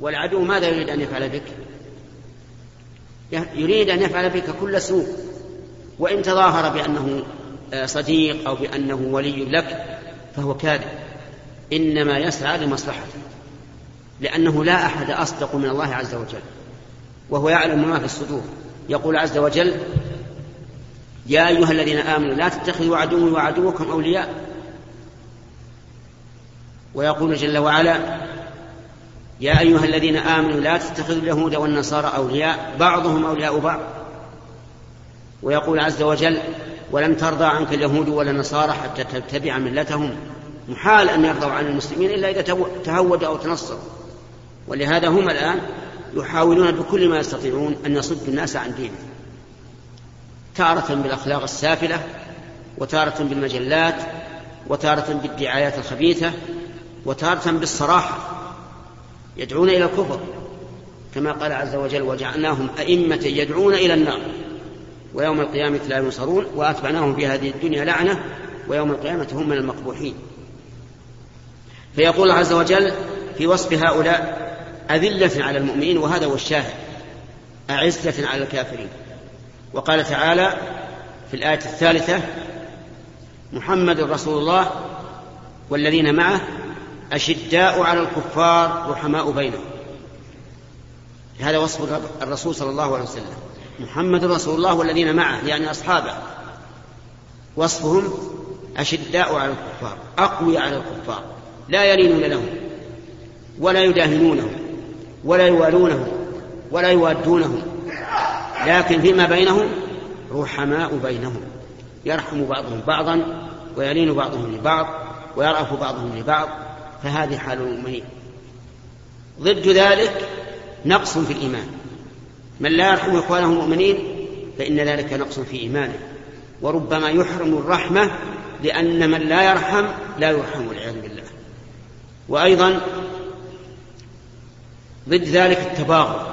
والعدو ماذا يريد أن يفعل بك؟ يريد أن يفعل بك كل سوء. وإن تظاهر بأنه آه، صديق أو بأنه ولي لك فهو كاذب. إنما يسعى لمصلحته لأنه لا أحد أصدق من الله عز وجل. وهو يعلم ما في الصدور. يقول عز وجل يا أيها الذين آمنوا لا تتخذوا عدوي وعدوكم أولياء. ويقول جل وعلا يا أيها الذين آمنوا لا تتخذوا اليهود والنصارى أولياء. بعضهم أولياء بعض. ويقول عز وجل ولن ترضى عنك اليهود ولا النصارى حتى تتبع ملتهم. محال أن يرضوا عن المسلمين إلا إذا تهودوا أو تنصروا. ولهذا هم الآن يحاولون بكل ما يستطيعون أن يصدوا الناس عن دينه تارة بالأخلاق السافلة وتارة بالمجلات وتارة بالدعايات الخبيثة وتارة بالصراحة. يدعون إلى الكفر كما قال عز وجل وجعلناهم أئمة يدعون إلى النار ويوم القيامة لا ينصرون وأتبعناهم في هذه الدنيا لعنة ويوم القيامة هم من المقبوحين. فيقول عز وجل في وصف هؤلاء أذلة على المؤمنين وهذا هو الشاهد أعزة على الكافرين. وقال تعالى في الآية الثالثة محمد رسول الله والذين معه أشداء على الكفار رحماء بينهم. هذا وصف الرسول صلى الله عليه وسلم. محمد رسول الله والذين معه يعني أصحابه. وصفهم أشداء على الكفار أقوي على الكفار. لا يلينون لهم ولا يداهنونهم ولا يوالونهم ولا يوادونهم. لكن فيما بينهم رحماء بينهم. يرحم بعضهم بعضا ويلين بعضهم لبعض ويرأف بعضهم لبعض. فهذه حال المؤمنين. ضد ذلك نقص في الإيمان. من لا يرحم إخوانه المؤمنين فإن ذلك نقص في إيمانه. وربما يحرم الرحمة لأن من لا يرحم لا يرحم والعياذ بالله. وأيضا ضد ذلك التباغض.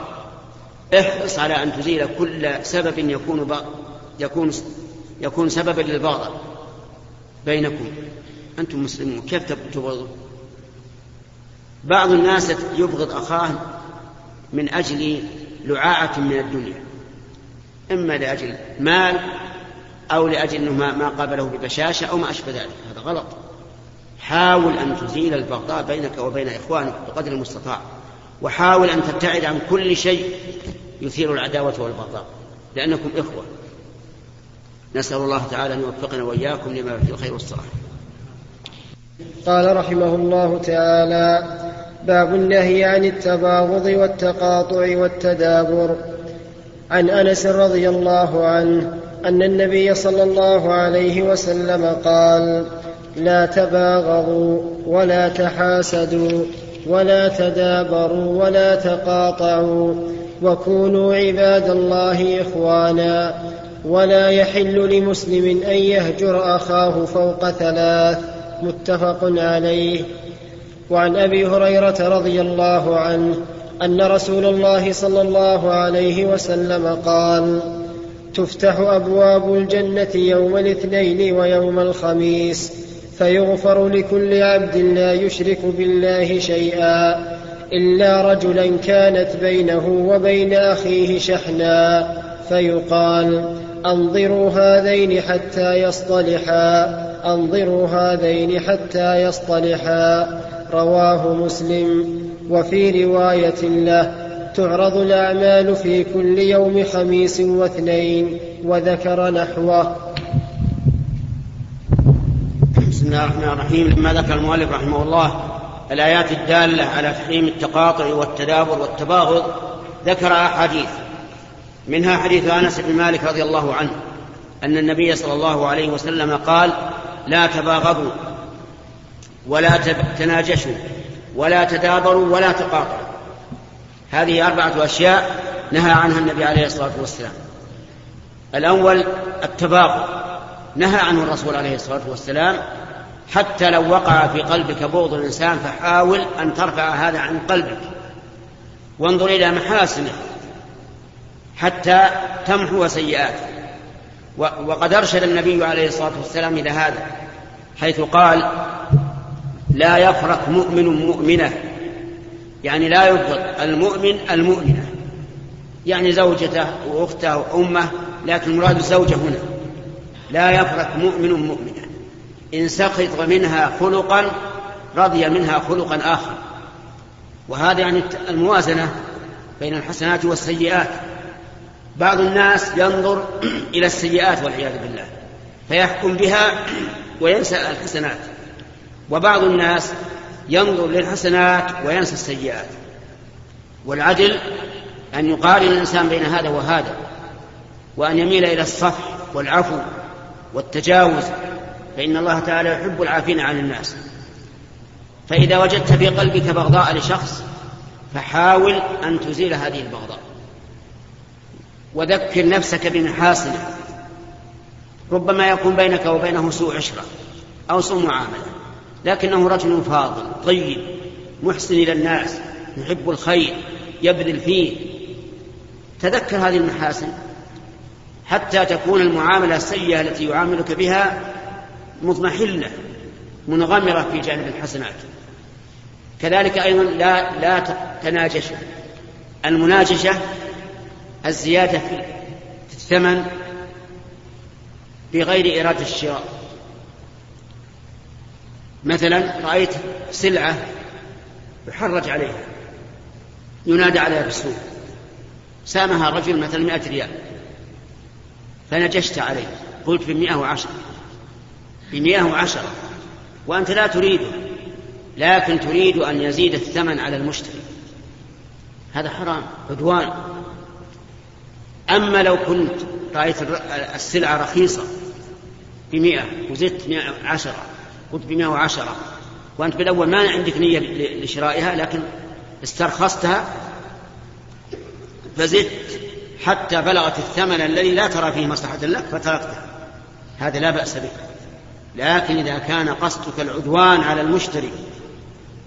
احرص على أن تزيل كل سبب يكون يكون يكون سببا للبغض بينكم. أنتم مسلمون كيف تبغضوا بعض الناس يبغض أخاه من أجل لعاعة من الدنيا إما لأجل مال أو لأجل أنه ما قابله ببشاشة أو ما أشبه ذلك هذا غلط. حاول أن تزيل البغضاء بينك وبين إخوانك بقدر المستطاع وحاول أن تبتعد عن كل شيء يثير العداوة والبغضاء لأنكم إخوة. نسأل الله تعالى أن يوفقنا وإياكم لما فيه الخير والصلاح. قال رحمه الله تعالى باب النهي عن التباغض والتقاطع والتدابر. عن أنس رضي الله عنه أن النبي صلى الله عليه وسلم قال لا تباغضوا ولا تحاسدوا ولا تدابروا ولا تقاطعوا وكونوا عباد الله إخوانا ولا يحل لمسلم أن يهجر أخاه فوق ثلاث. متفق عليه. وعن أبي هريرة رضي الله عنه أن رسول الله صلى الله عليه وسلم قال تفتح أبواب الجنة يوم الاثنين ويوم الخميس فيغفر لكل عبد لا يشرك بالله شيئا إلا رجلا كانت بينه وبين أخيه شحنا فيقال أنظروا هذين حتى يصطلحا أنظروا هذين حتى يصطلحا رواه مسلم. وفي رواية له تعرض الأعمال في كل يوم خميس واثنين وذكر نحوه. بسم الله الرحمن الرحيم. لما ذكر المؤلف رحمه الله الآيات الدالة على تحريم التقاطع والتدابر والتباغض ذكر أحاديث. منها حديث أنس بن مالك رضي الله عنه أن النبي صلى الله عليه وسلم قال لا تباغضوا ولا تناجشوا ولا تدابروا ولا تقاطعوا. هذه أربعة أشياء نهى عنها النبي عليه الصلاة والسلام. الأول التباغض. نهى عنه الرسول عليه الصلاة والسلام حتى لو وقع في قلبك بغض الإنسان فحاول أن ترفع هذا عن قلبك. وانظر إلى محاسنه حتى تمحو سيئاته. وقد أرشد النبي عليه الصلاة والسلام إلى هذا حيث قال لا يفرق مؤمن مؤمنة. يعني لا يبغض المؤمن المؤمنة. يعني زوجته وأخته وأمه لكن المراد الزوجة هنا. لا يفرق مؤمن مؤمنة. إن سخط منها خلقا رضي منها خلقا آخر. وهذا يعني الموازنة بين الحسنات والسيئات. بعض الناس ينظر إلى السيئات والعياذ بالله فيحكم بها وينسى الحسنات. وبعض الناس ينظر للحسنات وينسى السيئات. والعدل أن يقارن الإنسان بين هذا وهذا وأن يميل إلى الصفح والعفو والتجاوز فإن الله تعالى يحب العافين عن الناس. فإذا وجدت في قلبك بغضاء لشخص فحاول أن تزيل هذه البغضاء. وذكر نفسك بمحاسنه ربما يكون بينك وبينه سوء عشرة أو سوء معاملة. لكنه رجل فاضل طيب محسن إلى الناس يحب الخير يبذل فيه. تذكر هذه المحاسن حتى تكون المعاملة السيئة التي يعاملك بها مضمحلة منغمرة في جانب الحسنات. كذلك أيضا لا لا تناجش المناجشة الزيادة في الثمن بغير إرادة الشراء. مثلا رأيت سلعة يحرج عليها ينادى عليها بالسوق سامها رجل مثلا مئة ريال فنجشت عليه قلت بمئة وعشرة بمئة وعشرة وأنت لا تريده لكن تريد أن يزيد الثمن على المشتري. هذا حرام عدوان. أما لو كنت رأيت السلعة رخيصة بمئة وزدت مئة عشرة قلت بمئة وعشرة. وأنت بالأول ما عندك نية لشرائها لكن استرخصتها فزدت. حتى بلغت الثمن الذي لا ترى فيه مصلحة لك فتركته. هذا لا بأس به. لكن إذا كان قصدك العدوان على المشتري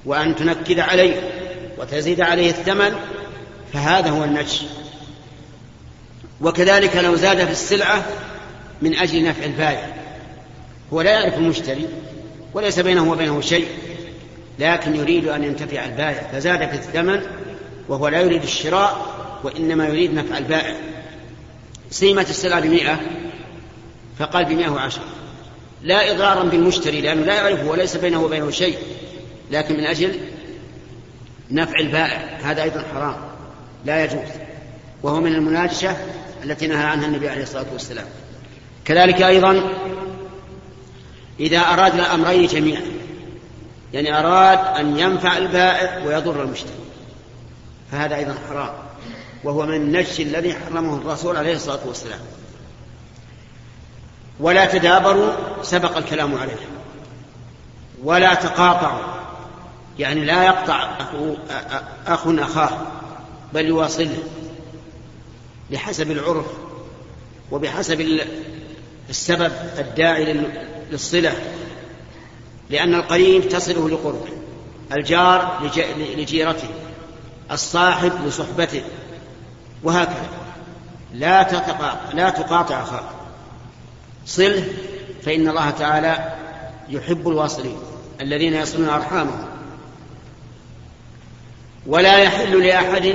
وأن تنكد عليه وتزيد عليه الثمن فهذا هو النجش وكذلك لو زاد في السلعة من أجل نفع البائع. هو لا يعرف المشتري وليس بينه وبينه شيء لكن يريد أن ينتفع البائع. فزاد في الثمن وهو لا يريد الشراء وإنما يريد نفع البائع. سيمت السلعة بمئة فقال بمئة وعشرة. لا إضرارا بالمشتري لأنه لا يعرفه وليس بينه وبينه شيء لكن من أجل نفع البائع. هذا أيضا حرام لا يجوز. وهو من المناجشة التي نهى عنها النبي عليه الصلاة والسلام. كذلك أيضا إذا أراد الأمرين جميعا. يعني أراد أن ينفع البائع ويضر المشتري. فهذا أيضا حرام. وهو من النجش الذي حرمه الرسول عليه الصلاة والسلام. ولا تدابروا سبق الكلام عليه. ولا تقاطعوا. يعني لا يقطع أخو, أخ أخاه بل يواصله. بحسب العرف وبحسب السبب الداعي للصلة لأن القريب تصله لقربه الجار لجيرته الصاحب لصحبته وهكذا. لا تتقاطع لا تقاطع أخاك. صله فإن الله تعالى يحب الواصلين الذين يصلون أرحامهم. ولا يحل لأحد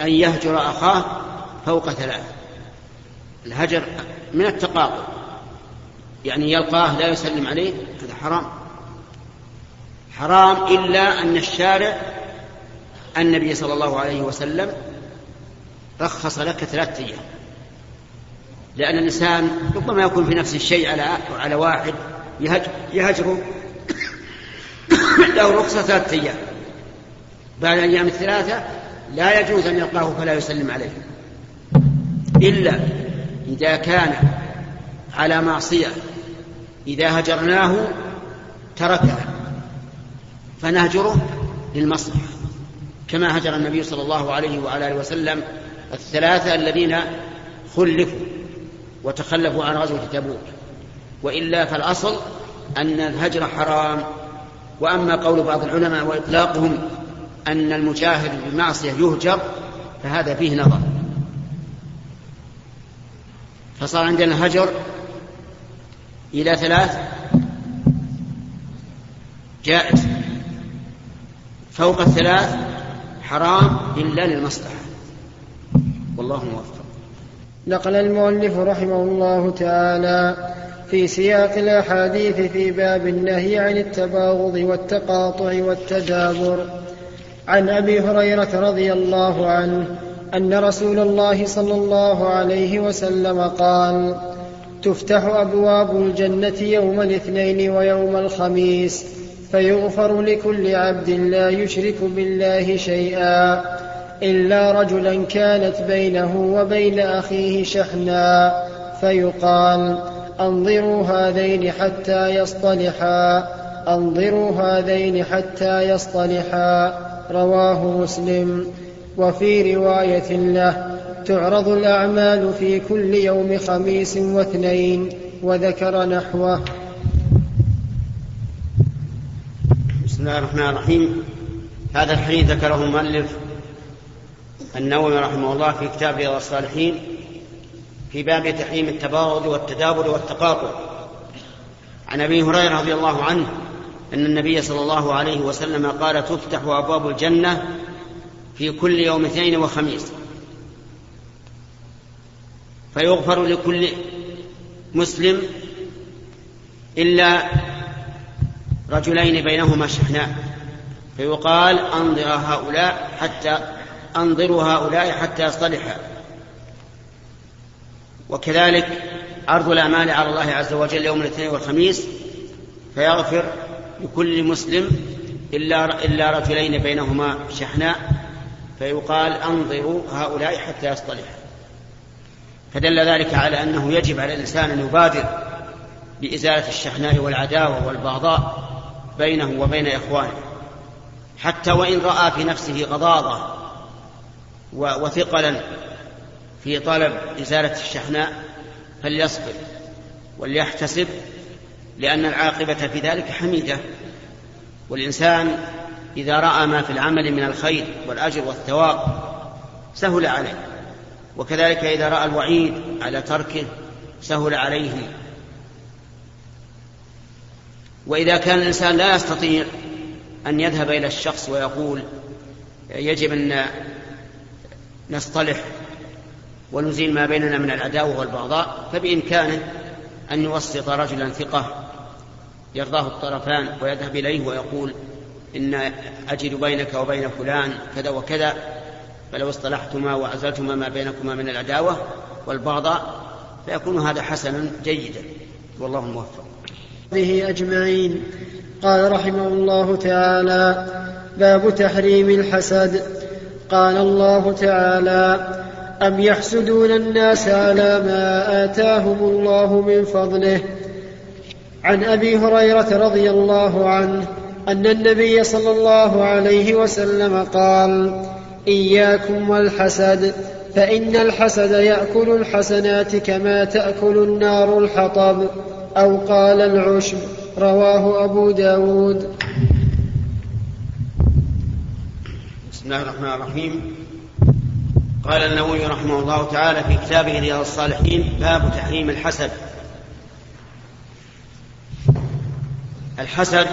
أن يهجر أخاه فوق ثلاث الهجر من التقاطع. يعني يلقاه لا يسلم عليه هذا حرام. حرام إلا أن الشارع النبي صلى الله عليه وسلم رخص لك ثلاثة أيام. لأن الإنسان ربما يكون في نفس الشيء على على واحد يهجره له رخصة ثلاثة أيام. بعد الأيام الثلاثة لا يجوز أن يلقاه فلا يسلم عليه. إلا إذا كان على معصية. إذا هجرناه تركها فنهجره للمصلحة. كما هجر النبي صلى الله عليه وعلى آله وسلم الثلاثة الذين خلفوا وتخلفوا عن غزوة تبوك. وإلا فالأصل أن الهجر حرام. وأما قول بعض العلماء وإطلاقهم أن المجاهد بمعصية يهجر فهذا فيه نظر. فصار عندنا الهجر إلى ثلاث. جائز. فوق الثلاث حرام إلا للمصلحة. والله موفق. نقل المؤلف رحمه الله تعالى في سياق الأحاديث في باب النهي عن التباغض والتقاطع والتدابر عن أبي هريرة رضي الله عنه أن رسول الله صلى الله عليه وسلم قال تفتح أبواب الجنة يوم الاثنين ويوم الخميس فيغفر لكل عبد لا يشرك بالله شيئا إلا رجلا كانت بينه وبين أخيه شحنا فيقال أنظروا هذين حتى يصطلحا أنظروا هذين حتى يصطلحا رواه مسلم. وفي رواية له تعرض الأعمال في كل يوم خميس واثنين وذكر نحوه. بسم الله الرحمن الرحيم. هذا الحديث ذكره المؤلف النووي رحمه الله في كتاب رياض الصالحين في باب تحريم التباغض والتدابر والتقاطع. عن أبي هريرة رضي الله عنه أن النبي صلى الله عليه وسلم قال تفتح أبواب الجنة في كل يوم اثنين وخميس. فيغفر لكل مسلم إلا رجلين بينهما شحناء. فيقال أنظر هؤلاء حتى أنظروا هؤلاء حتى يصطلحا وكذلك عرض الأعمال على الله عز وجل يوم الاثنين والخميس فيغفر لكل مسلم إلا إلا رجلين بينهما شحناء. فيقال أنظروا هؤلاء حتى يصطلحا فدل ذلك على أنه يجب على الإنسان أن يبادر بإزالة الشحناء والعداوة والبغضاء بينه وبين إخوانه. حتى وإن رأى في نفسه غضاضة وثقلا في طلب إزالة الشحناء فليصبر وليحتسب لأن العاقبة في ذلك حميدة. والإنسان إذا رأى ما في العمل من الخير والأجر والثواب سهل عليه. وكذلك إذا رأى الوعيد على تركه سهل عليه. وإذا كان الإنسان لا يستطيع أن يذهب إلى الشخص ويقول يجب أن نصطلح ونزيل ما بيننا من العداوة والبغضاء فبإمكانه أن يوسط رجلا ثقة يرضاه الطرفان ويذهب إليه ويقول إن أجد بينك وبين فلان كذا وكذا فلو اصطلحتما وأزلتما ما بينكما من العداوة والبغضاء فيكون هذا حسنا جيدا. والله موفق. به أجمعين. قال رحمه الله تعالى باب تحريم الحسد. قال الله تعالى أم يحسدون الناس على ما آتاهم الله من فضله؟ عن أبي هريرة رضي الله عنه أن النبي صلى الله عليه وسلم قال إياكم والحسد فإن الحسد يأكل الحسنات كما تأكل النار الحطب أو قال العشب رواه أبو داود. بسم الله الرحمن الرحيم. قال النووي رحمه الله تعالى في كتابه رياض الصالحين باب تحريم الحسد. الحسد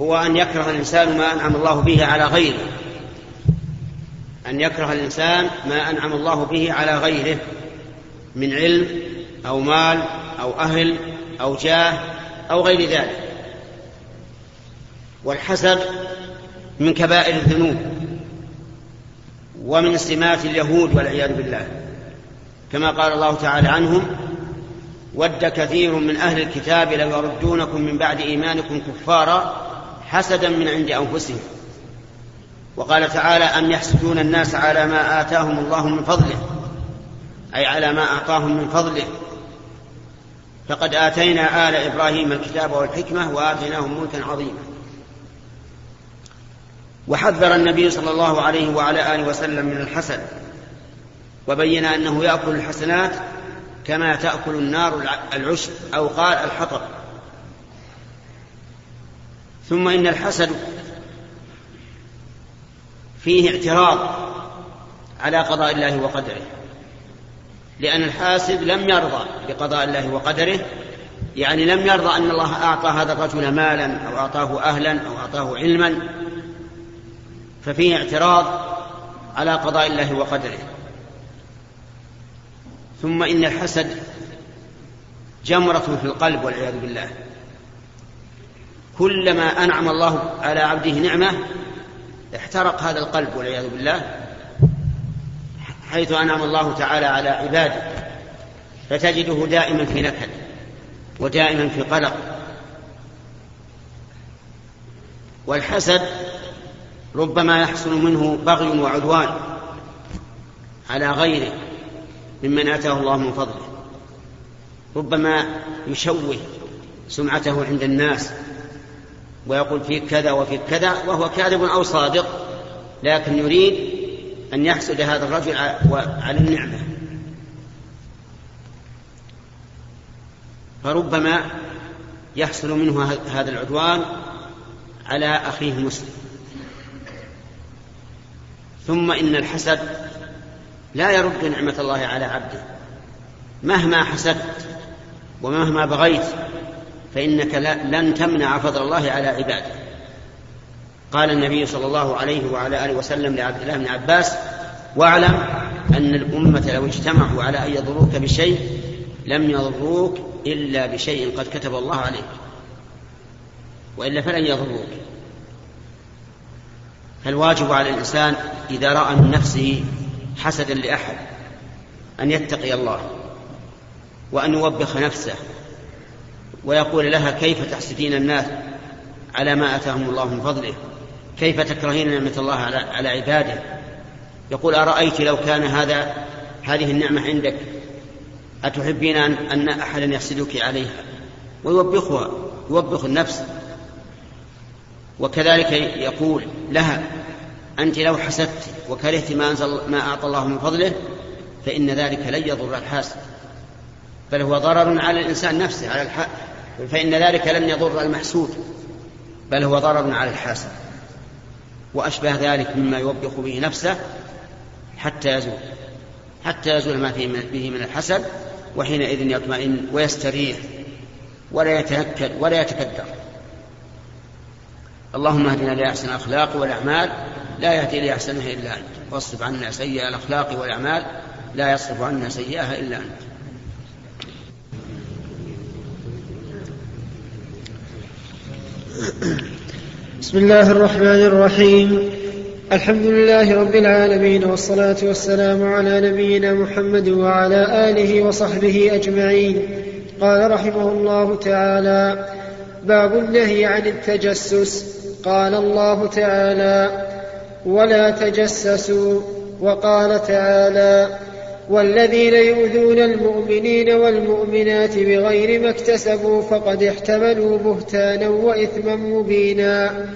هو أن يكره الإنسان ما أنعم الله به على غيره. أن يكره الإنسان ما أنعم الله به على غيره من علم أو مال أو أهل أو جاه أو غير ذلك. والحسد من كبائر الذنوب ومن سمات اليهود والعياذ بالله. كما قال الله تعالى عنهم ود كثير من أهل الكتاب لو يردونكم من بعد إيمانكم كفارا حسدا من عند أنفسهم. وقال تعالى أم يحسدون الناس على ما آتاهم الله من فضله؟ أي على ما أعطاهم من فضله. فقد آتينا آل إبراهيم الكتاب والحكمة وآتيناهم ملكا عظيما. وحذر النبي صلى الله عليه وعلى آله وسلم من الحسد. وبين أنه يأكل الحسنات كما تأكل النار العشب أو قال الحطب. ثم إن الحسد فيه اعتراض على قضاء الله وقدره. لأن الحاسد لم يرضى بقضاء الله وقدره. يعني لم يرضى أن الله أعطى هذا الرجل مالا أو أعطاه أهلا أو أعطاه علما. ففيه اعتراض على قضاء الله وقدره. ثم إن الحسد جمرة في القلب والعياذ بالله. كلما أنعم الله على عبده نعمة احترق هذا القلب والعياذ بالله حيث أنعم الله تعالى على عباده فتجده دائما في نكد ودائما في قلق. والحسد ربما يحصل منه بغي وعدوان على غيره ممن آتاه الله من فضله ربما يشوه سمعته عند الناس ويقول فيك كذا وفيك كذا وهو كاذب أو صادق لكن يريد أن يحسد هذا الرجل على النعمة. فربما يحصل منه هذا العدوان على أخيه المسلم ثم إن الحسد لا يرد نعمة الله على عبده مهما حسدت ومهما بغيت. فإنك لن تمنع فضل الله على عباده. قال النبي صلى الله عليه وعلى آله وسلم لعبد الله بن عباس واعلم أن الأمة لو اجتمعوا على أن يضروك بشيء لم يضروك إلا بشيء قد كتب الله عليك. وإلا فلن يضروك. فالواجب على الإنسان إذا رأى من نفسه حسدا لأحد أن يتقي الله وأن يوبخ نفسه ويقول لها كيف تحسدين الناس على ما أتاهم الله من فضله؟ كيف تكرهين نعمة الله على, على عباده؟ يقول أرأيت لو كان هذا هذه النعمة عندك أتحبين أن, أن أحدا يحسدك عليها؟ ويوبخها يوبخ النفس. وكذلك يقول لها أنت لو حسدت وكرهت ما أنزل ما أعطى الله من فضله فإن ذلك لن يضر الحاسد بل هو ضرر على الإنسان نفسه على. فإن ذلك لن يضر المحسود بل هو ضرر على الحاسد وأشبه ذلك مما يوبخ به نفسه حتى يزول حتى يزول ما فيه به من الحسد وحينئذ يطمئن ويستريح ولا يتنكد ولا يتكدر. اللهم اهدنا لأحسن الأخلاق والأعمال لا يهدي لأحسنها إلا أنت واصرف عنا سيئ الأخلاق والأعمال لا يصرف عنا سيئها إلا أنت. بسم الله الرحمن الرحيم. الحمد لله رب العالمين والصلاة والسلام على نبينا محمد وعلى آله وصحبه أجمعين. قال رحمه الله تعالى باب النهي عن التجسس. قال الله تعالى ولا تجسسوا. وقال تعالى والذين يؤذون المؤمنين والمؤمنات بغير ما اكتسبوا فقد احتملوا بهتانا وإثما مبينا.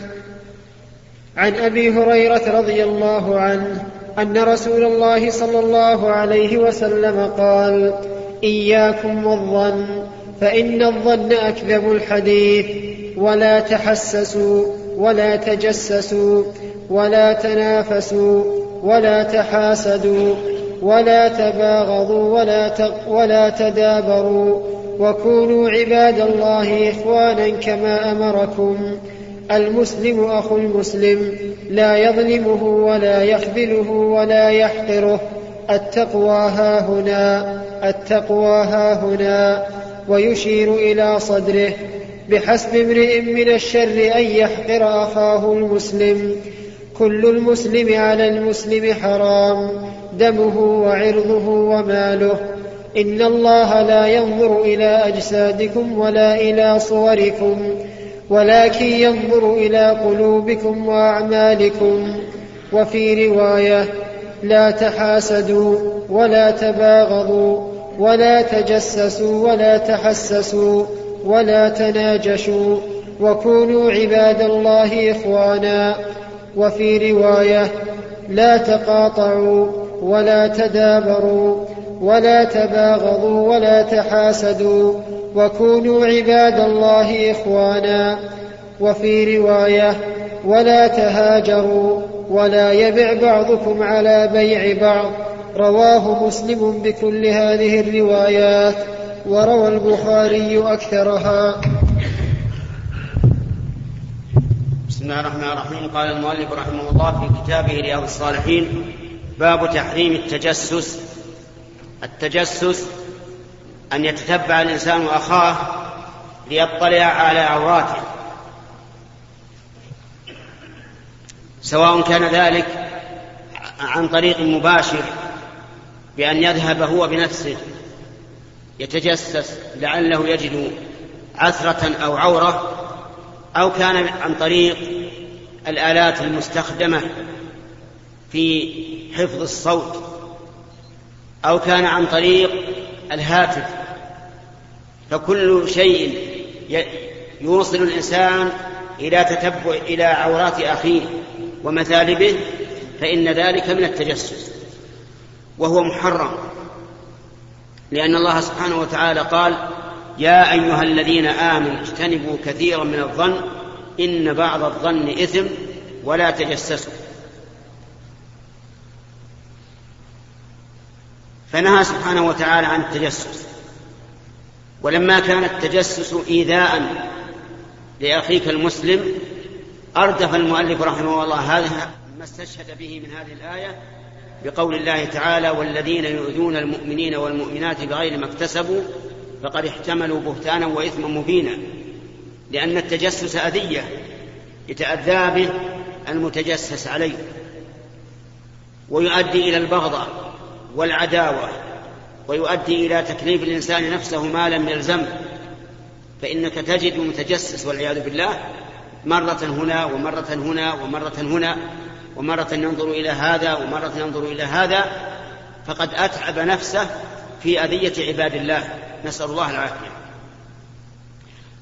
عن أبي هريرة رضي الله عنه أن رسول الله صلى الله عليه وسلم قال إياكم والظن فإن الظن أكذب الحديث ولا تحسسوا ولا تجسسوا ولا تنافسوا ولا تحاسدوا. ولا تباغضوا ولا ولا تدابروا وكونوا عباد الله إخوانا كما أمركم. المسلم أخو المسلم لا يظلمه ولا يخذله ولا يحقره. التقوى ها هنا التقوى ها هنا. ويشير إلى صدره. بحسب امرئ من الشر أن يحقر أخاه المسلم. كل المسلم على المسلم حرام. دمه وعرضه وماله. إن الله لا ينظر إلى أجسادكم ولا إلى صوركم ولكن ينظر إلى قلوبكم وأعمالكم. وفي رواية لا تحاسدوا ولا تباغضوا ولا تجسسوا ولا تحسسوا ولا تناجشوا وكونوا عباد الله إخوانا. وفي رواية لا تقاطعوا ولا تدابروا ولا تباغضوا ولا تحاسدوا وكونوا عباد الله إخوانا. وفي رواية ولا تهاجروا ولا يبع بعضكم على بيع بعض. رواه مسلم بكل هذه الروايات وروى البخاري أكثرها. بسم الله الرحمن الرحيم. قال المؤلف رحمه الله في كتابه رياض الصالحين باب تحريم التجسس. التجسس أن يتتبع الإنسان أخاه ليطلع على عوراته سواء كان ذلك عن طريق مباشر بأن يذهب هو بنفسه يتجسس لعله يجد عثرة أو عورة أو كان عن طريق الآلات المستخدمة في حفظ الصوت أو كان عن طريق الهاتف فكل شيء يوصل الإنسان إلى تتبع إلى عورات أخيه ومثالبه فإن ذلك من التجسس وهو محرم. لأن الله سبحانه وتعالى قال يا أيها الذين آمنوا اجتنبوا كثيرا من الظن إن بعض الظن إثم ولا تجسسوا. فنهى سبحانه وتعالى عن التجسس. ولما كان التجسس إيذاء لأخيك المسلم أردف المؤلف رحمه الله هذا ما استشهد به من هذه الآية بقول الله تعالى والذين يؤذون المؤمنين والمؤمنات بغير ما اكتسبوا فقد احتملوا بهتانا وإثما مبينا. لأن التجسس أذية يتأذى به المتجسس عليه ويؤدي إلى البغضة. والعداوة ويؤدي إلى تكليف الإنسان نفسه ما لم يلزمه فإنك تجد متجسس والعياذ بالله مرة هنا ومرة هنا ومرة هنا ومرة ينظر إلى هذا ومرة ينظر إلى هذا فقد أتعب نفسه في أذية عباد الله. نسأل الله العافية.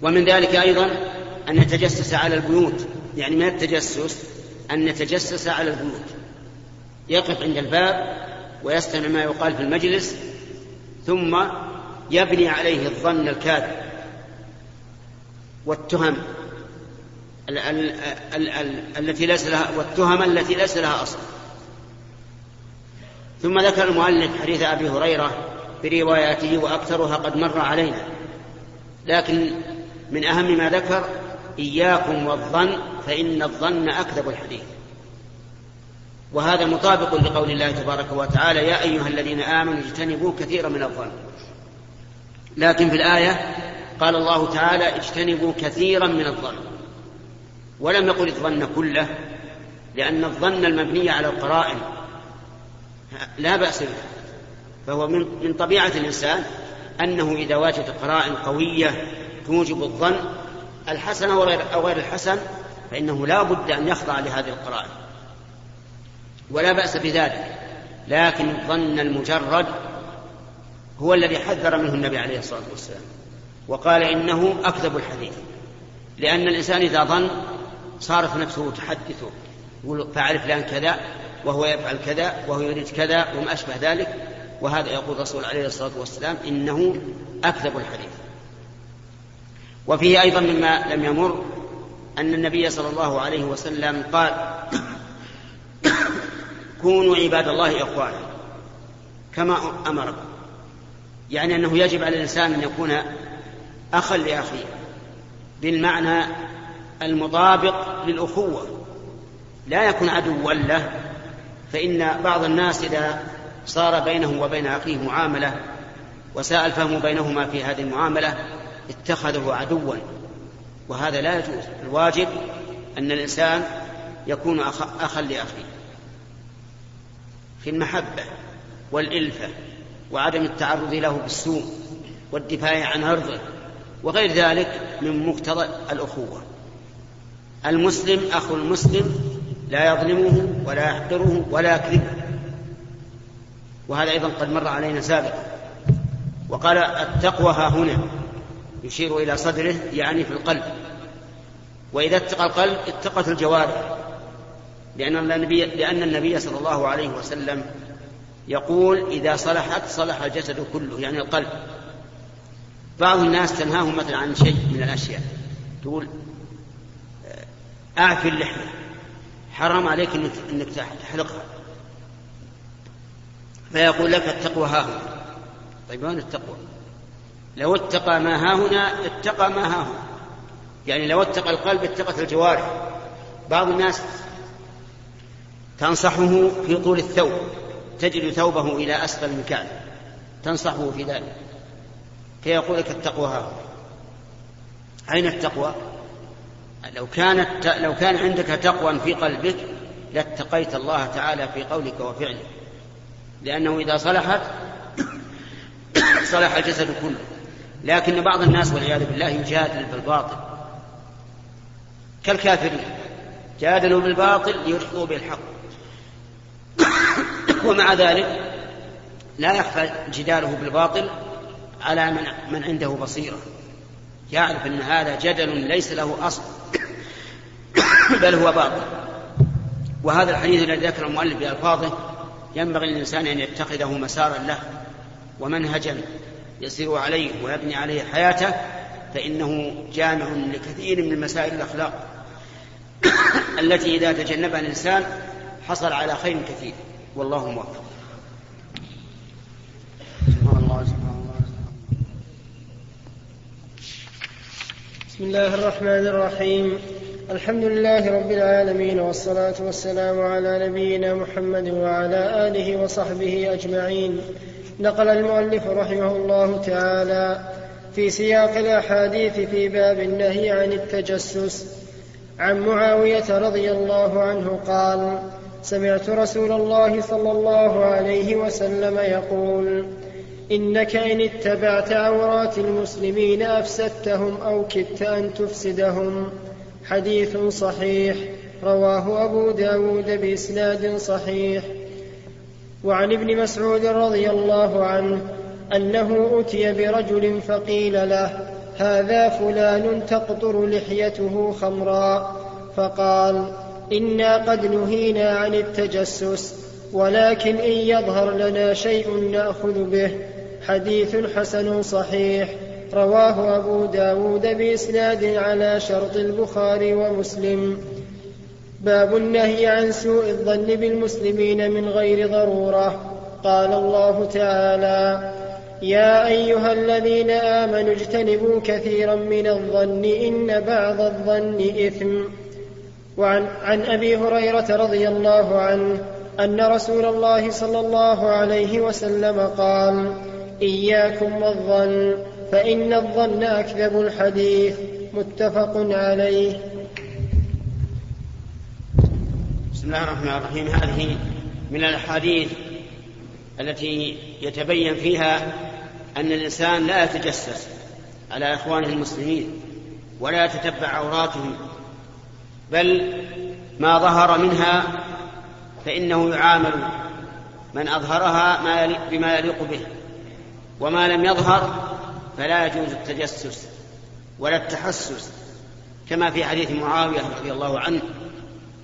ومن ذلك أيضا أن نتجسس على البيوت. يعني من التجسس؟ أن نتجسس على البيوت. يقف عند الباب ويستمع ما يقال في المجلس ثم يبني عليه الظن الكاذب والتهم التي ليس لها والتهم التي ليس لها أصل. ثم ذكر المؤلف حديث أبي هريرة برواياته وأكثرها قد مر علينا. لكن من أهم ما ذكر إياكم والظن فإن الظن أكذب الحديث. وهذا مطابق لقول الله تبارك وتعالى يا أيها الذين آمنوا اجتنبوا كثيرا من الظن. لكن في الآية قال الله تعالى اجتنبوا كثيرا من الظن. ولم يقل الظن كله لأن الظن المبني على القرائن. لا بأس به. فهو من من طبيعة الإنسان أنه إذا وجد قرائن قوية توجب الظن الحسن أو غير الحسن فإنه لا بد أن يخضع لهذه القرائن. ولا بأس بذلك لكن الظن المجرد هو الذي حذر منه النبي عليه الصلاة والسلام وقال إنه أكذب الحديث لأن الإنسان إذا ظن صارت نفسه تحدثه يقول فعل فلان كذا وهو يفعل كذا وهو يريد كذا وما أشبه ذلك وهذا يقول الرسول عليه الصلاة والسلام إنه أكذب الحديث. وفيه أيضا مما لم يمر أن النبي صلى الله عليه وسلم قال كونوا عباد الله إخوانا كما أمركم. يعني أنه يجب على الإنسان أن يكون أخا لأخيه بالمعنى المطابق للأخوة. لا يكون عدوا له فإن بعض الناس إذا صار بينه وبين أخيه معاملة وساء الفهم بينهما في هذه المعاملة اتخذه عدوا. وهذا لا يجوز. الواجب أن الإنسان يكون أخا لأخيه. في المحبة والإلفة وعدم التعرض له بالسوء والدفاع عن عرضه وغير ذلك من مقتضى الأخوة. المسلم أخو المسلم لا يظلمه ولا يحقره ولا يكذبه. وهذا أيضا قد مر علينا سابقا. وقال التقوى ها هنا يشير إلى صدره يعني في القلب. وإذا اتقى القلب اتقت الجوارح. لأن النبي لأن النبي صلى الله عليه وسلم يقول إذا صلحت صلح الجسد كله يعني القلب. بعض الناس تنهاهم مثلا عن شيء من الأشياء. تقول أعفي اللحية حرام عليك إنك, إنك تحلقها فيقول لك التقوى ها هنا. طيب وين التقوى؟ لو اتقى ما ها هنا اتقى ما ها هنا. يعني لو اتقى القلب اتقت الجوارح. بعض الناس تنصحه في طول الثوب تجد ثوبه إلى أسفل الكعب تنصحه في ذلك. فيقول لك التقوى ها. أين التقوى؟ لو كانت لو كان عندك تقوى في قلبك لاتقيت الله تعالى في قولك وفعلك. لأنه إذا صلحت صلح الجسد كله. لكن بعض الناس والعياذ بالله يجادل بالباطل. كالكافرين. جادلوا بالباطل ليدحضوا بالحق. ومع ذلك لا يخفى جداله بالباطل على من, من عنده بصيرة. يعرف أن هذا جدل ليس له أصل بل هو باطل. وهذا الحديث الذي ذكر المؤلف بألفاظه ينبغي للإنسان أن يتخذه مسارا له ومنهجا يسير عليه ويبني عليه حياته فإنه جامع لكثير من مسائل الأخلاق التي إذا تجنبها الإنسان حصل على خير كثير. والله موفق. بسم الله الرحمن الرحيم. الحمد لله رب العالمين والصلاة والسلام على نبينا محمد وعلى آله وصحبه أجمعين. نقل المؤلف رحمه الله تعالى في سياق الأحاديث في باب النهي عن التجسس. عن معاوية رضي الله عنه قال سمعت رسول الله صلى الله عليه وسلم يقول إنك إن اتبعت عورات المسلمين أفسدتهم أو كدت أن تفسدهم. حديث صحيح رواه أبو داود بإسناد صحيح. وعن ابن مسعود رضي الله عنه أنه أتي برجل فقيل له هذا فلان تقطر لحيته خمرا. فقال إنا قد نهينا عن التجسس ولكن إن يظهر لنا شيء نأخذ به. حديث حسن صحيح رواه أبو داود بإسناد على شرط البخاري ومسلم. باب النهي عن سوء الظن بالمسلمين من غير ضرورة. قال الله تعالى يا أيها الذين آمنوا اجتنبوا كثيرا من الظن إن بعض الظن إثم. وعن عن أبي هريرة رضي الله عنه أن رسول الله صلى الله عليه وسلم قال إياكم والظن فإن الظن أكذب الحديث. متفق عليه. بسم الله الرحمن الرحيم. هذه من الأحاديث التي يتبين فيها أن الإنسان لا يتجسس على إخوانه المسلمين ولا يتتبع عوراتهم. بل ما ظهر منها فإنه يعامل من أظهرها ما بما يليق به وما لم يظهر فلا يجوز التجسس ولا التحسس كما في حديث معاوية رضي الله عنه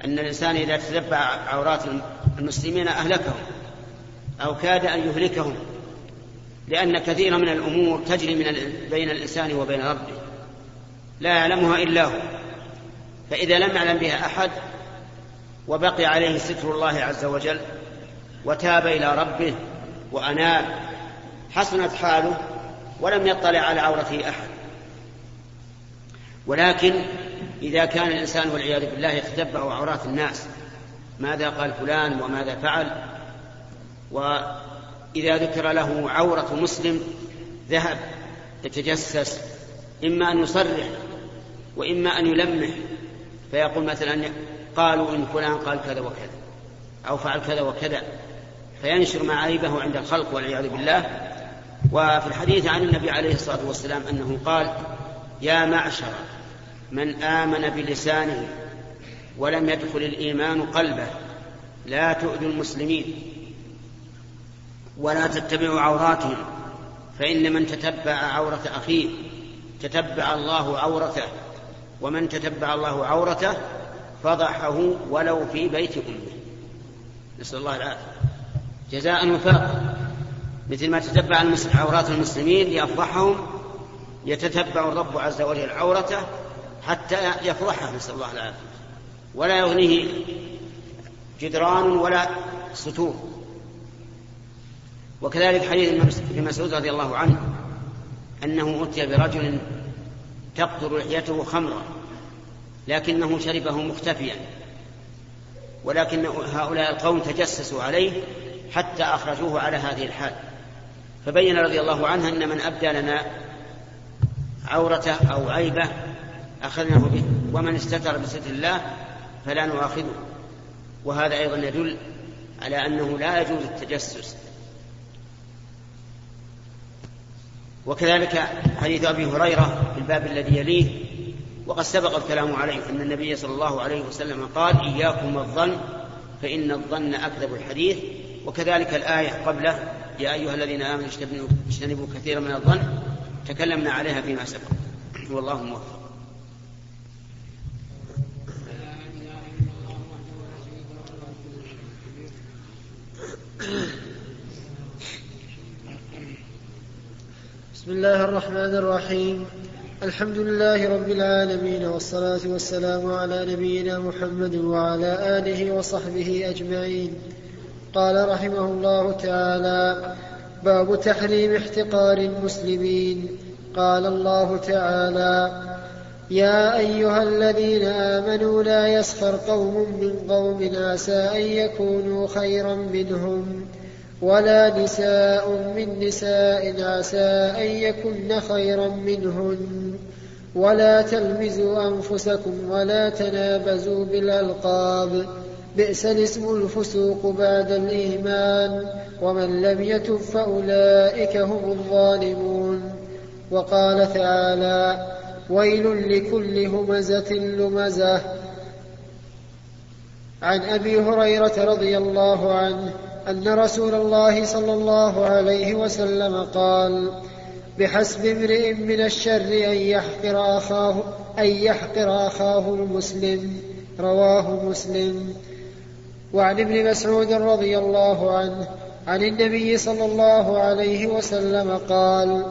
أن الإنسان إذا تتبع عورات المسلمين أهلكهم أو كاد أن يهلكهم لأن كثيرا من الأمور تجري من بين الإنسان وبين ربه لا يعلمها إلا هو. فإذا لم يعلم بها أحد وبقي عليه ستر الله عز وجل وتاب إلى ربه وأناب حسنت حاله ولم يطلع على عورته أحد. ولكن إذا كان الإنسان والعياذ بالله يتتبع عورات الناس ماذا قال فلان وماذا فعل؟ وإذا ذكر له عورة مسلم ذهب يتجسس إما أن يصرح وإما أن يلمح فيقول مثلا قالوا إن فلان قال كذا وكذا أو فعل كذا وكذا فينشر معايبه عند الخلق والعياذ بالله. وفي الحديث عن النبي عليه الصلاة والسلام أنه قال يا معشر من آمن بلسانه ولم يدخل الإيمان قلبه لا تؤذوا المسلمين ولا تتبعوا عوراتهم فإن من تتبع عورة أخيه تتبع الله عورته ومن تتبع الله عورته فضحه ولو في بيت أمه. نسأل الله العافية. جزاء وفاقا مثل ما تتبع عورات المسلمين ليفضحهم يتتبع الرب عز وجل عورته حتى يفضحه. نسأل الله العافية. ولا يغنيه جدران ولا ستور. وكذلك حديث ابن مسعود رضي الله عنه أنه أتي برجل تقطر لحيته خمرا لكنه شربه مختفيا. ولكن هؤلاء القوم تجسسوا عليه حتى أخرجوه على هذه الحال. فبين رضي الله عنه أن من أبدى لنا عورته أو عيبة أخذناه به ومن استتر بستر الله فلا نؤاخذه. وهذا أيضا يدل على أنه لا يجوز التجسس. وكذلك حديث أبي هريرة الباب الذي يليه. وقد سبق الكلام عليه أن النبي صلى الله عليه وسلم قال إياكم والظن فإن الظن أكذب الحديث. وكذلك الآية قبله يا أيها الذين آمنوا اجتنبوا كثيرا من الظن. تكلمنا عليها فيما سبق. والله موفق. بسم الله الرحمن الرحيم. الحمد لله رب العالمين والصلاة والسلام على نبينا محمد وعلى آله وصحبه أجمعين. قال رحمه الله تعالى باب تحريم احتقار المسلمين. قال الله تعالى يا أيها الذين آمنوا لا يسخر قوم من قوم عسى أن يكونوا خيرا منهم ولا نساء من نساء عسى أن يكن خيرا منهن. ولا تلمزوا أنفسكم ولا تنابزوا بالألقاب. بئس الاسم الفسوق بعد الإيمان. ومن لم يتب فأولئك هم الظالمون. وقال تعالى ويل لكل همزة لمزة. عن أبي هريرة رضي الله عنه أن رسول الله صلى الله عليه وسلم قال بحسب امرئ من الشر أن يحقر أخاه أن يحقر أخاه المسلم. رواه مسلم. وعن ابن مسعود رضي الله عنه عن النبي صلى الله عليه وسلم قال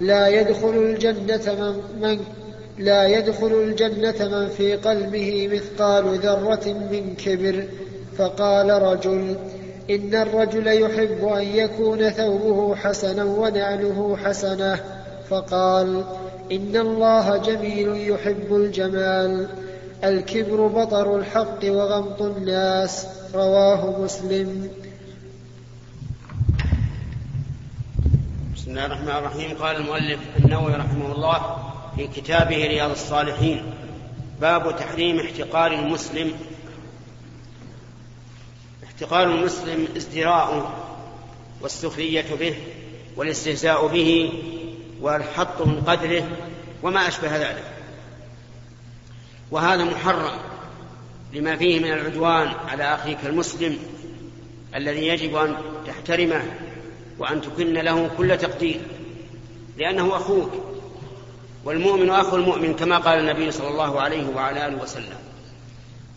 لا يدخل الجنة من, من لا يدخل الجنة من في قلبه مثقال ذرة من كبر. فقال رجل إن الرجل يحب أن يكون ثوبه حسنا ونعله حسنة فقال إن الله جميل يحب الجمال الكبر بطر الحق وغمط الناس رواه مسلم. بسم الله الرحمن الرحيم. قال المؤلف النووي رحمه الله في كتابه رياض الصالحين باب تحريم احتقار المسلم احتقار المسلم ازدراء والسخرية به والاستهزاء به والحط من قدره وما أشبه ذلك. وهذا محرم لما فيه من العدوان على أخيك المسلم الذي يجب أن تحترمه وأن تكن له كل تقدير لأنه أخوك والمؤمن أخو المؤمن كما قال النبي صلى الله عليه وعلى آله وسلم.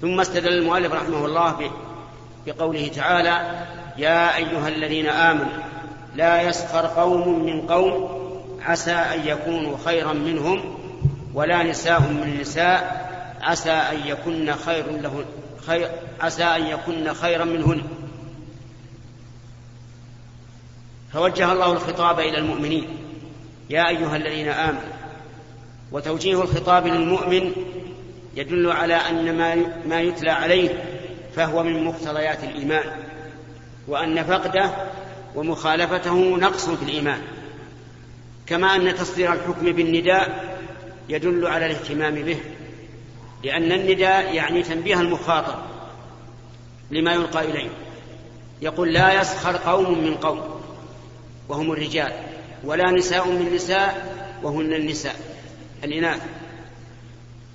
ثم استدل المؤلف رحمه الله بقوله تعالى يا أيها الذين آمنوا لا يسخر قوم من قوم عسى أن يكونوا خيرا منهم ولا نساء من نساء عسى أن يكن خير له خير عسى أن يكن خيرا منهن. فوجه الله الخطاب إلى المؤمنين يا أيها الذين آمنوا. وتوجيه الخطاب للمؤمن يدل على ما ما يتلى عليه فهو من مقتضيات الإيمان وأن فقده ومخالفته نقص في الإيمان. كما أن تصدير الحكم بالنداء يدل على الاهتمام به لأن النداء يعني تنبيه المخاطب لما يلقى إليه. يقول لا يسخر قوم من قوم وهم الرجال ولا نساء من نساء وهن النساء. الإناث.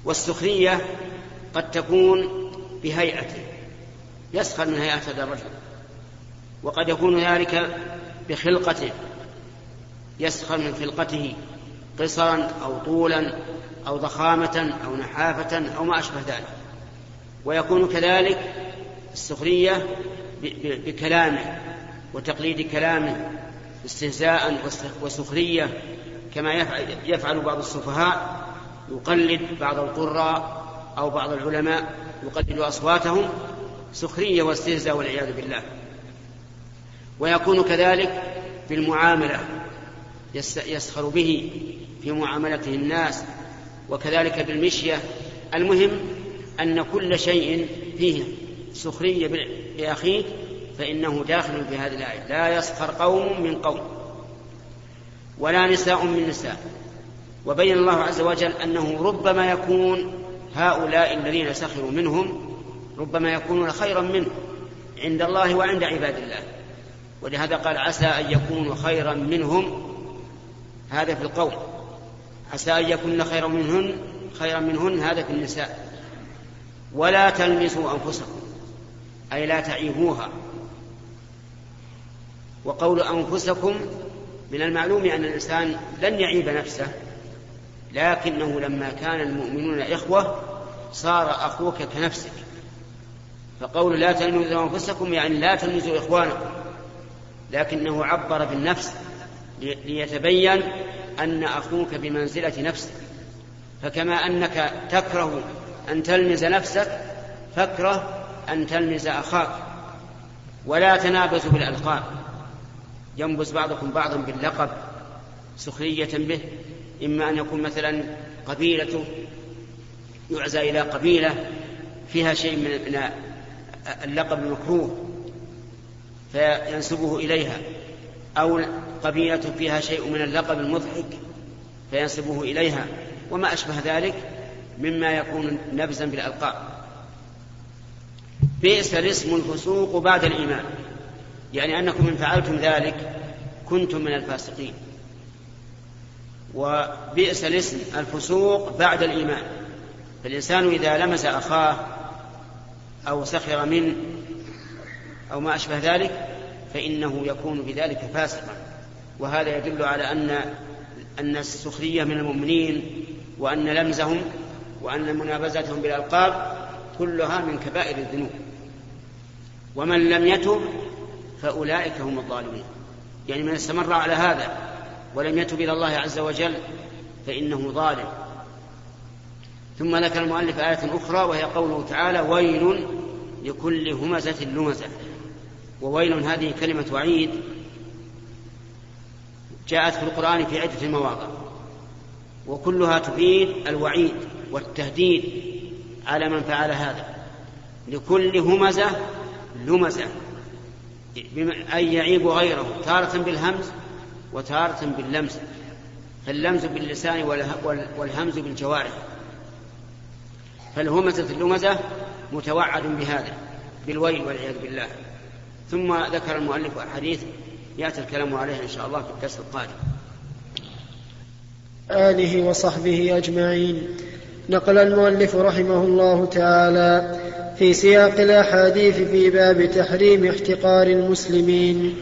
والسخرية قد تكون بهيئته يسخر من هيئة هذا الرجل. وقد يكون ذلك بخلقته. يسخر من خلقته قصرا أو طولا أو ضخامة أو نحافة أو ما أشبه ذلك. ويكون كذلك السخرية بكلامه وتقليد كلامه استهزاء وسخرية كما يفعل بعض السفهاء يقلد بعض القراء أو بعض العلماء يقلد أصواتهم سخرية واستهزاء والعياذ بالله. ويكون كذلك بالمعاملة يسخر به في معاملته الناس وكذلك بالمشية. المهم أن كل شيء فيه سخرية بأخيك فإنه داخل في هذه الآية. لا يسخر قوم من قوم ولا نساء من نساء. وبين الله عز وجل أنه ربما يكون هؤلاء الذين سخروا منهم ربما يكونون خيرا منه عند الله وعند عباد الله. ولهذا قال عسى أن يكونوا خيرا منهم. هذا في القول. عسى أن يكون خيرا منهن خيرا منهن هذا في النساء. ولا تلمسوا أنفسكم أي لا تعيبوها. وقول أنفسكم من المعلوم أن الإنسان لن يعيب نفسه لكنه لما كان المؤمنون إخوة صار أخوك كنفسك. فقول لا تلمزوا أنفسكم يعني لا تلمزوا إخوانكم. لكنه عبر بالنفس ليتبين أن أخوك بمنزلة نفسك. فكما أنك تكره أن تلمز نفسك فاكره أن تلمز أخاك. ولا تنابزوا بالألقاب. ينبز بعضكم بعضا باللقب سخرية به. إما أن يكون مثلا قبيلته يعزى إلى قبيلة فيها شيء من اللقب المكروه فينسبه إليها أو قبيلة فيها شيء من اللقب المضحك فينسبه إليها. وما أشبه ذلك مما يكون نبزا بالألقاب. بئس الاسم الفسوق بعد الإيمان يعني أنكم إن فعلتم ذلك كنتم من الفاسقين. وبئس الاسم الفسوق بعد الإيمان فالإنسان إذا لمس أخاه أو سخر منه أو ما أشبه ذلك فإنه يكون بذلك فاسقا. وهذا يدل على أن أن السخرية من المؤمنين وأن لمزهم وأن منابزتهم بالألقاب كلها من كبائر الذنوب. ومن لم يتب فأولئك هم الظالمون. يعني من استمر على هذا ولم يتب إلى الله عز وجل فإنه ظالم. ثم ذكر المؤلف آية أخرى وهي قوله تعالى ويل لكل همزة لمزة. وويل هذه كلمة وعيد جاءت في القرآن في عدة مواضع. وكلها تفيد الوعيد والتهديد على من فعل هذا. لكل همزة لمزة. أي يعيب غيره تارة بالهمز وتارة باللمز. فاللمز باللسان والهمز بالجوارح. فالهمزة اللمزة متوعد بهذا بالويل والعياذ بالله. ثم ذكر المؤلف أحاديث يأتي الكلام عليها إن شاء الله في الدرس القادم. آله وصحبه أجمعين. نقل المؤلف رحمه الله تعالى في سياق الأحاديث في باب تحريم احتقار المسلمين.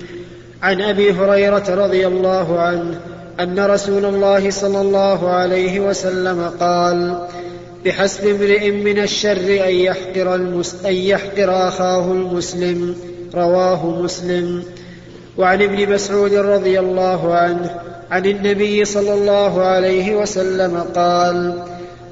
عن أبي هريرة رضي الله عنه أن رسول الله صلى الله عليه وسلم قال بحسب امرئ من الشر أن يحقر, المس... أن يحقر أخاه المسلم. رواه مسلم. وعن ابن مسعود رضي الله عنه عن النبي صلى الله عليه وسلم قال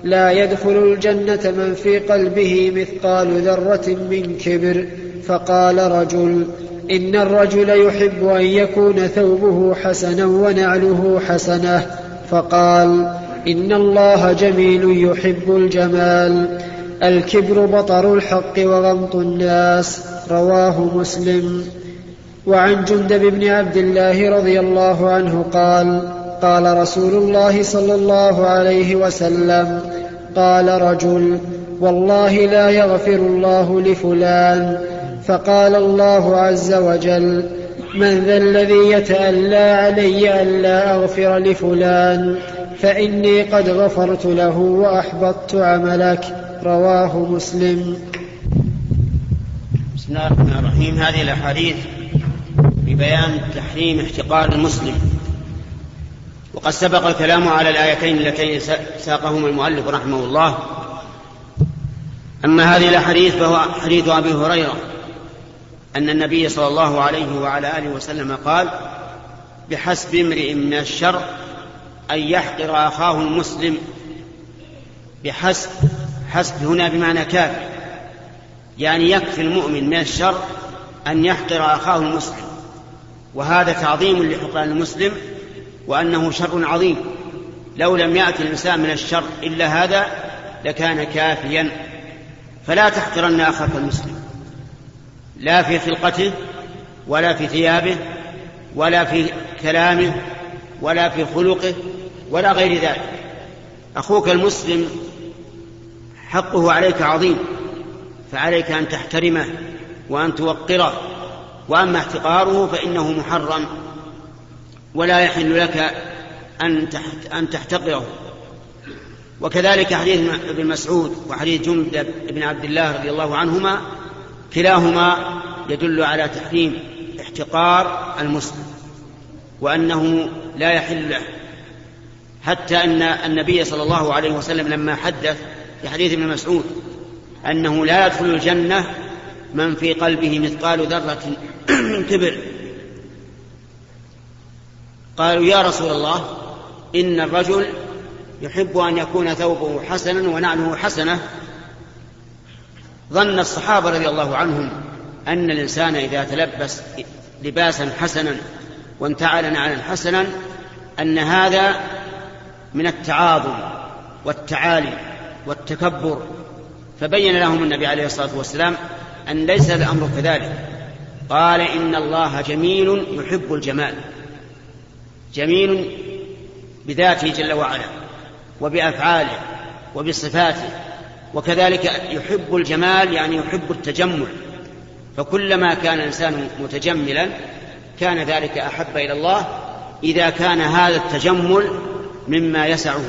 لا يدخل الجنة من في قلبه مثقال ذرة من كبر فقال رجل إن الرجل يحب أن يكون ثوبه حسنا ونعله حسنة فقال إن الله جميل يحب الجمال. الكبر بطر الحق وغمط الناس. رواه مسلم. وعن جندب بن عبد الله رضي الله عنه قال قال رسول الله صلى الله عليه وسلم قال رجل والله لا يغفر الله لفلان. فقال الله عز وجل من ذا الذي يتألى علي ألا أغفر لفلان؟ فإني قد غفرت له وأحبطت عملك. رواه مسلم. بسم الله الرحمن الرحيم. هذه الأحاديث ببيان تحريم احتقار المسلم. وقد سبق الكلام على الآيتين اللتين ساقهما المؤلف رحمه الله. أما هذه الأحاديث فهو حديث أبي هريرة. أن النبي صلى الله عليه وعلى آله وسلم قال بحسب امرئ من الشر أن يحقر أخاه المسلم بحسب حسب هنا بمعنى كافر. يعني يكفي المؤمن من الشر أن يحقر أخاه المسلم. وهذا تعظيم لحقران المسلم وأنه شر عظيم. لو لم يأتي الإنسان من الشر إلا هذا لكان كافيا. فلا تحقرن أخاك المسلم. لا في خلقته ولا في ثيابه ولا في كلامه ولا في خلقه ولا غير ذلك. أخوك المسلم حقه عليك عظيم فعليك أن تحترمه وأن توقره وأما احتقاره فإنه محرم ولا يحل لك أن أن تحتقره. وكذلك حديث ابن مسعود وحديث جندب بن عبد الله رضي الله عنهما كلاهما يدل على تحريم احتقار المسلم وأنه لا يحل له. حتى أن النبي صلى الله عليه وسلم لما حدث في حديث ابن مسعود أنه لا يدخل الجنة من في قلبه مثقال ذرة من كبر. قالوا يا رسول الله إن الرجل يحب أن يكون ثوبه حسنا ونعله حسنة. ظن الصحابة رضي الله عنهم أن الإنسان إذا تلبس لباسا حسنا وانتعل نعلا حسنا أن هذا من التعاظم والتعالي والتكبر. فبين لهم النبي عليه الصلاة والسلام أن ليس الأمر كذلك. قال إن الله جميل يحب الجمال جميل بذاته جل وعلا وبأفعاله وبصفاته وكذلك يحب الجمال يعني يحب التجمل. فكلما كان الإنسان متجملا كان ذلك أحب إلى الله إذا كان هذا التجمل مما يسعه.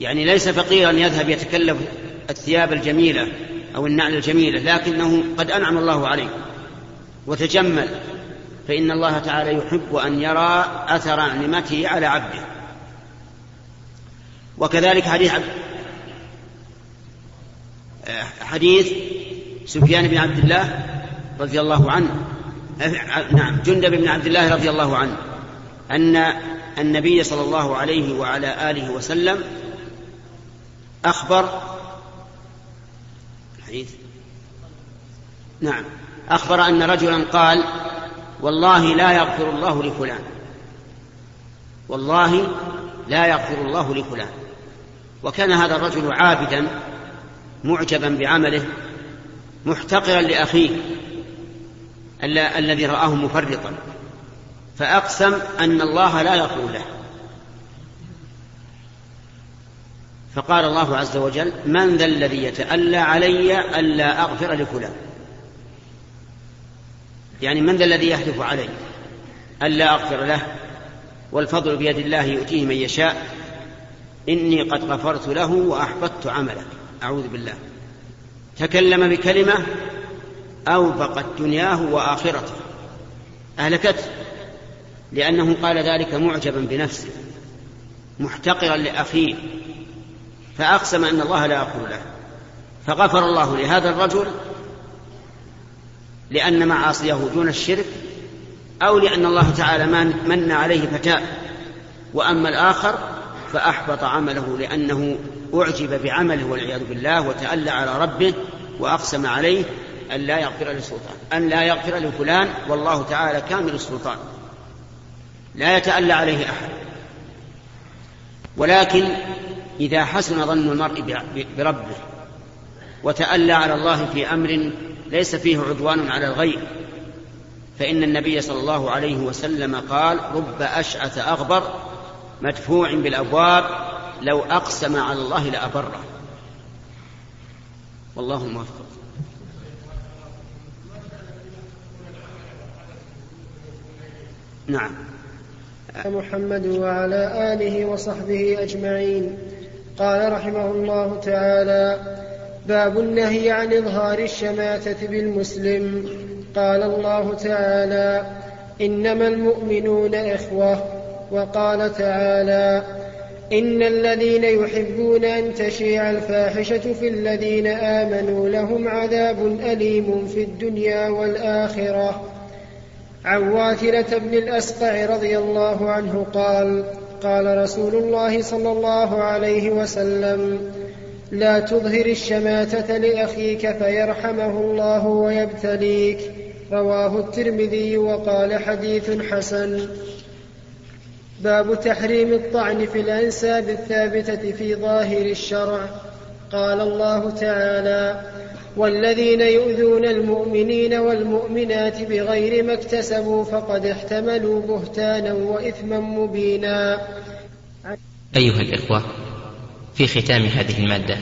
يعني ليس فقيرا يذهب يتكلف الثياب الجميلة أو النعل الجميلة لكنه قد أنعم الله عليه وتجمل. فإن الله تعالى يحب أن يرى أثر نعمته على عبده. وكذلك حديث حديث سفيان بن عبد الله رضي الله عنه نعم جندب بن عبد الله رضي الله عنه أن النبي صلى الله عليه وعلى آله وسلم أخبر الحديث؟ نعم أخبر أن رجلا قال والله لا يغفر الله لفلان. والله لا يغفر الله لفلان. وكان هذا الرجل عابدا معجبا بعمله محتقرا لأخيه. الذي رآه مفرطا. فأقسم أن الله لا يغفر له فقال الله عز وجل من ذا الذي يتألى علي ألا أغفر لفلان. يعني من ذا الذي يحلف علي ألا أغفر له؟ والفضل بيد الله يؤتيه من يشاء. إني قد غفرت له وأحبطت عمله. أعوذ بالله. تكلم بكلمة أوبقت دنياه وآخرته. أهلكته. لأنه قال ذلك معجبا بنفسه. محتقرا لأخيه. فأقسم أن الله لا يغفر له. فغفر الله لهذا الرجل لأن معاصيه دون الشرك أو لأن الله تعالى من عليه فتاء وأما الآخر فأحبط عمله لأنه أعجب بعمله والعياذ بالله وتألى على ربه وأقسم عليه أن لا يغفر لسلطان أن لا يغفر لفلان والله تعالى كامل السلطان. لا يتألى عليه أحد. ولكن إذا حسن ظن المرء بربه وتألى على الله في أمر ليس فيه عدوان على الغير فإن النبي صلى الله عليه وسلم قال رب أشعث أغبر مدفوع بالأبواب لو أقسم على الله لأبره. والله الموفق نعم. محمد وعلى آله وصحبه أجمعين. قال رحمه الله تعالى باب النهي عن إظهار الشماتة بالمسلم. قال الله تعالى إنما المؤمنون إخوة. وقال تعالى إن الذين يحبون أن تشيع الفاحشة في الذين آمنوا لهم عذاب أليم في الدنيا والآخرة. عن واثلة بن الأسقع رضي الله عنه قال قال رسول الله صلى الله عليه وسلم لا تظهر الشماتة لأخيك فيرحمه الله ويبتليك. رواه الترمذي وقال حديث حسن. باب تحريم الطعن في الأنساب الثابتة في ظاهر الشرع. قال الله تعالى والذين يؤذون المؤمنين والمؤمنات بغير ما اكتسبوا فقد احتملوا بهتانا وإثما مبينا. أيها الإخوة في ختام هذه المادة